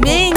comigo.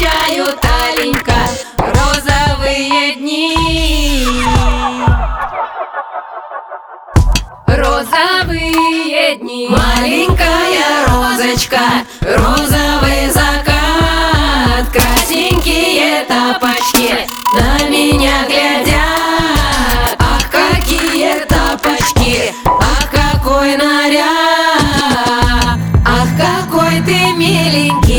Обещают, Аленька, розовые дни. Розовые дни. Маленькая розочка, розовый закат. Красненькие тапочки на меня глядят. Ах, какие тапочки, ах, какой наряд. Ах, какой ты миленький.